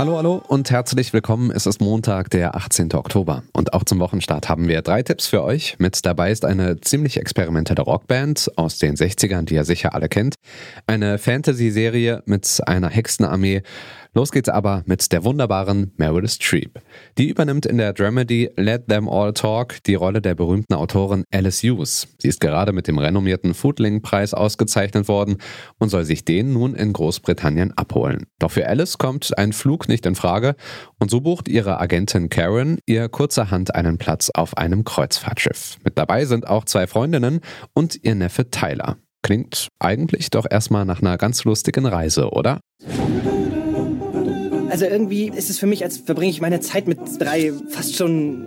Hallo, hallo und herzlich willkommen. Es ist Montag, der 18. Oktober. Und auch zum Wochenstart haben wir drei Tipps für euch. Mit dabei ist eine ziemlich experimentelle Rockband aus den 60ern, die ihr sicher alle kennt. Eine Fantasy-Serie mit einer Hexenarmee Los geht's aber mit der wunderbaren Meryl Streep. Die übernimmt in der Dramedy Let Them All Talk die Rolle der berühmten Autorin Alice Hughes. Sie ist gerade mit dem renommierten Foodling-Preis ausgezeichnet worden und soll sich den nun in Großbritannien abholen. Doch für Alice kommt ein Flug nicht in Frage und so bucht ihre Agentin Karen ihr kurzerhand einen Platz auf einem Kreuzfahrtschiff. Mit dabei sind auch zwei Freundinnen und ihr Neffe Tyler. Klingt eigentlich doch erstmal nach einer ganz lustigen Reise, oder? Also irgendwie ist es für mich, als verbringe ich meine Zeit mit drei fast schon...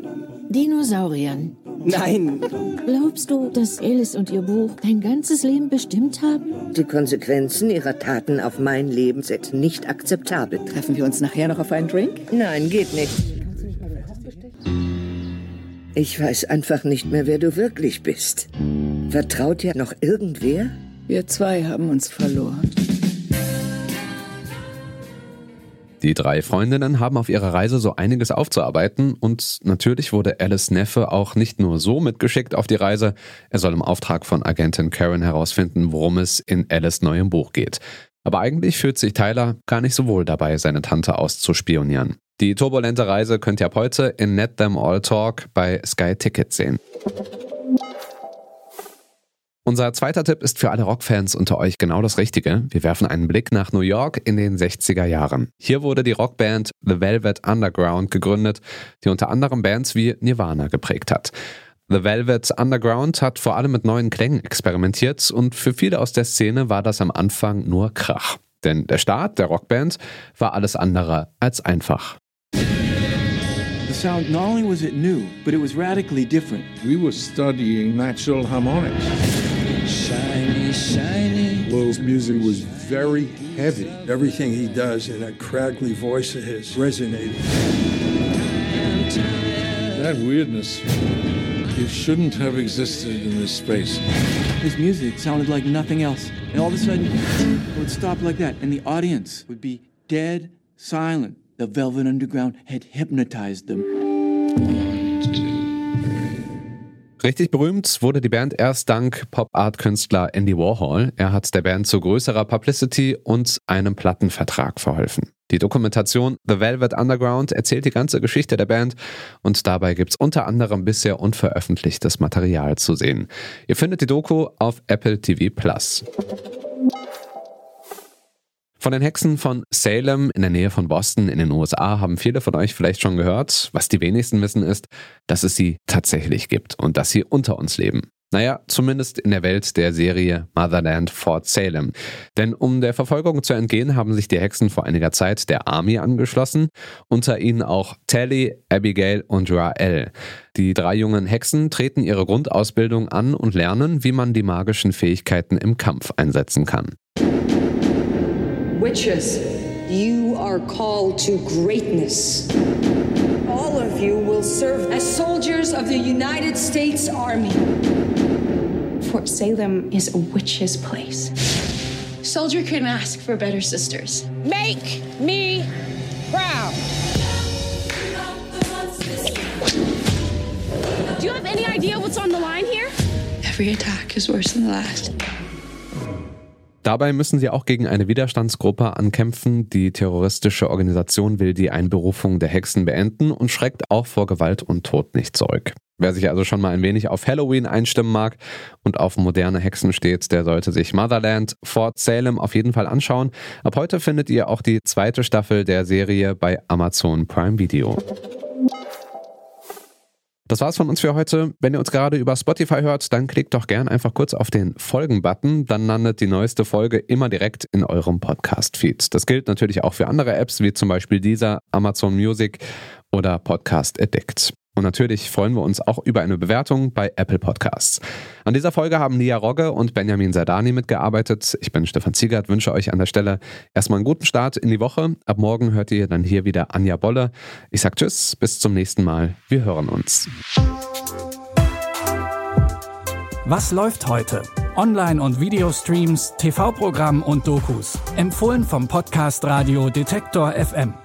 Dinosauriern. Nein. Glaubst du, dass Alice und ihr Buch dein ganzes Leben bestimmt haben? Die Konsequenzen ihrer Taten auf mein Leben sind nicht akzeptabel. Treffen wir uns nachher noch auf einen Drink? Nein, geht nicht. Ich weiß einfach nicht mehr, wer du wirklich bist. Vertraut dir noch irgendwer? Wir zwei haben uns verloren. Die drei Freundinnen haben auf ihrer Reise so einiges aufzuarbeiten und natürlich wurde Alice Neffe auch nicht nur so mitgeschickt auf die Reise, er soll im Auftrag von Agentin Karen herausfinden, worum es in Alice neuem Buch geht. Aber eigentlich fühlt sich Tyler gar nicht so wohl dabei, seine Tante auszuspionieren. Die turbulente Reise könnt ihr ab heute in Net Them All Talk bei Sky Ticket sehen. Unser zweiter Tipp ist für alle Rockfans unter euch genau das Richtige. Wir werfen einen Blick nach New York in den 60er Jahren. Hier wurde die Rockband The Velvet Underground gegründet, die unter anderem Bands wie Nirvana geprägt hat. The Velvet Underground hat vor allem mit neuen Klängen experimentiert und für viele aus der Szene war das am Anfang nur Krach. Denn der Start der Rockband war alles andere als einfach. The sound not only was it new, but it was radically different. We were studying natural harmonics. Shiny, shiny. Lowell's music was very heavy. Everything he does in that crackly voice of his resonated. That weirdness, it shouldn't have existed in this space. His music sounded like nothing else. And all of a sudden, it would stop like that, and the audience would be dead silent. The Velvet Underground had hypnotized them. Richtig berühmt wurde die Band erst dank Pop-Art-Künstler Andy Warhol. Er hat der Band zu größerer Publicity und einem Plattenvertrag verholfen. Die Dokumentation The Velvet Underground erzählt die ganze Geschichte der Band und dabei gibt's unter anderem bisher unveröffentlichtes Material zu sehen. Ihr findet die Doku auf Apple TV Plus. Von den Hexen von Salem in der Nähe von Boston in den USA haben viele von euch vielleicht schon gehört. Was die wenigsten wissen ist, dass es sie tatsächlich gibt und dass sie unter uns leben. Naja, zumindest in der Welt der Serie Motherland Fort Salem. Denn um der Verfolgung zu entgehen, haben sich die Hexen vor einiger Zeit der Army angeschlossen, unter ihnen auch Tally, Abigail und Rael. Die drei jungen Hexen treten ihre Grundausbildung an und lernen, wie man die magischen Fähigkeiten im Kampf einsetzen kann. Witches, you are called to greatness. All of you will serve as soldiers of the United States Army. Fort Salem is a witch's place. Soldier couldn't ask for better sisters. Make me proud. Do you have any idea what's on the line here? Every attack is worse than the last. Dabei müssen sie auch gegen eine Widerstandsgruppe ankämpfen. Die terroristische Organisation will die Einberufung der Hexen beenden und schreckt auch vor Gewalt und Tod nicht zurück. Wer sich also schon mal ein wenig auf Halloween einstimmen mag und auf moderne Hexen steht, der sollte sich Motherland Fort Salem auf jeden Fall anschauen. Ab heute findet ihr auch die zweite Staffel der Serie bei Amazon Prime Video. Das war's von uns für heute. Wenn ihr uns gerade über Spotify hört, dann klickt doch gern einfach kurz auf den Folgen-Button. Dann landet die neueste Folge immer direkt in eurem Podcast-Feed. Das gilt natürlich auch für andere Apps, wie zum Beispiel dieser, Amazon Music oder Podcast Addict. Und natürlich freuen wir uns auch über eine Bewertung bei Apple Podcasts. An dieser Folge haben Lia Rogge und Benjamin Sardani mitgearbeitet. Ich bin Stefan Ziegert, wünsche euch an der Stelle erstmal einen guten Start in die Woche. Ab morgen hört ihr dann hier wieder Anja Bolle. Ich sag Tschüss, bis zum nächsten Mal. Wir hören uns. Was läuft heute? Online- und Videostreams, TV-Programm und Dokus. Empfohlen vom Podcast Radio Detektor FM.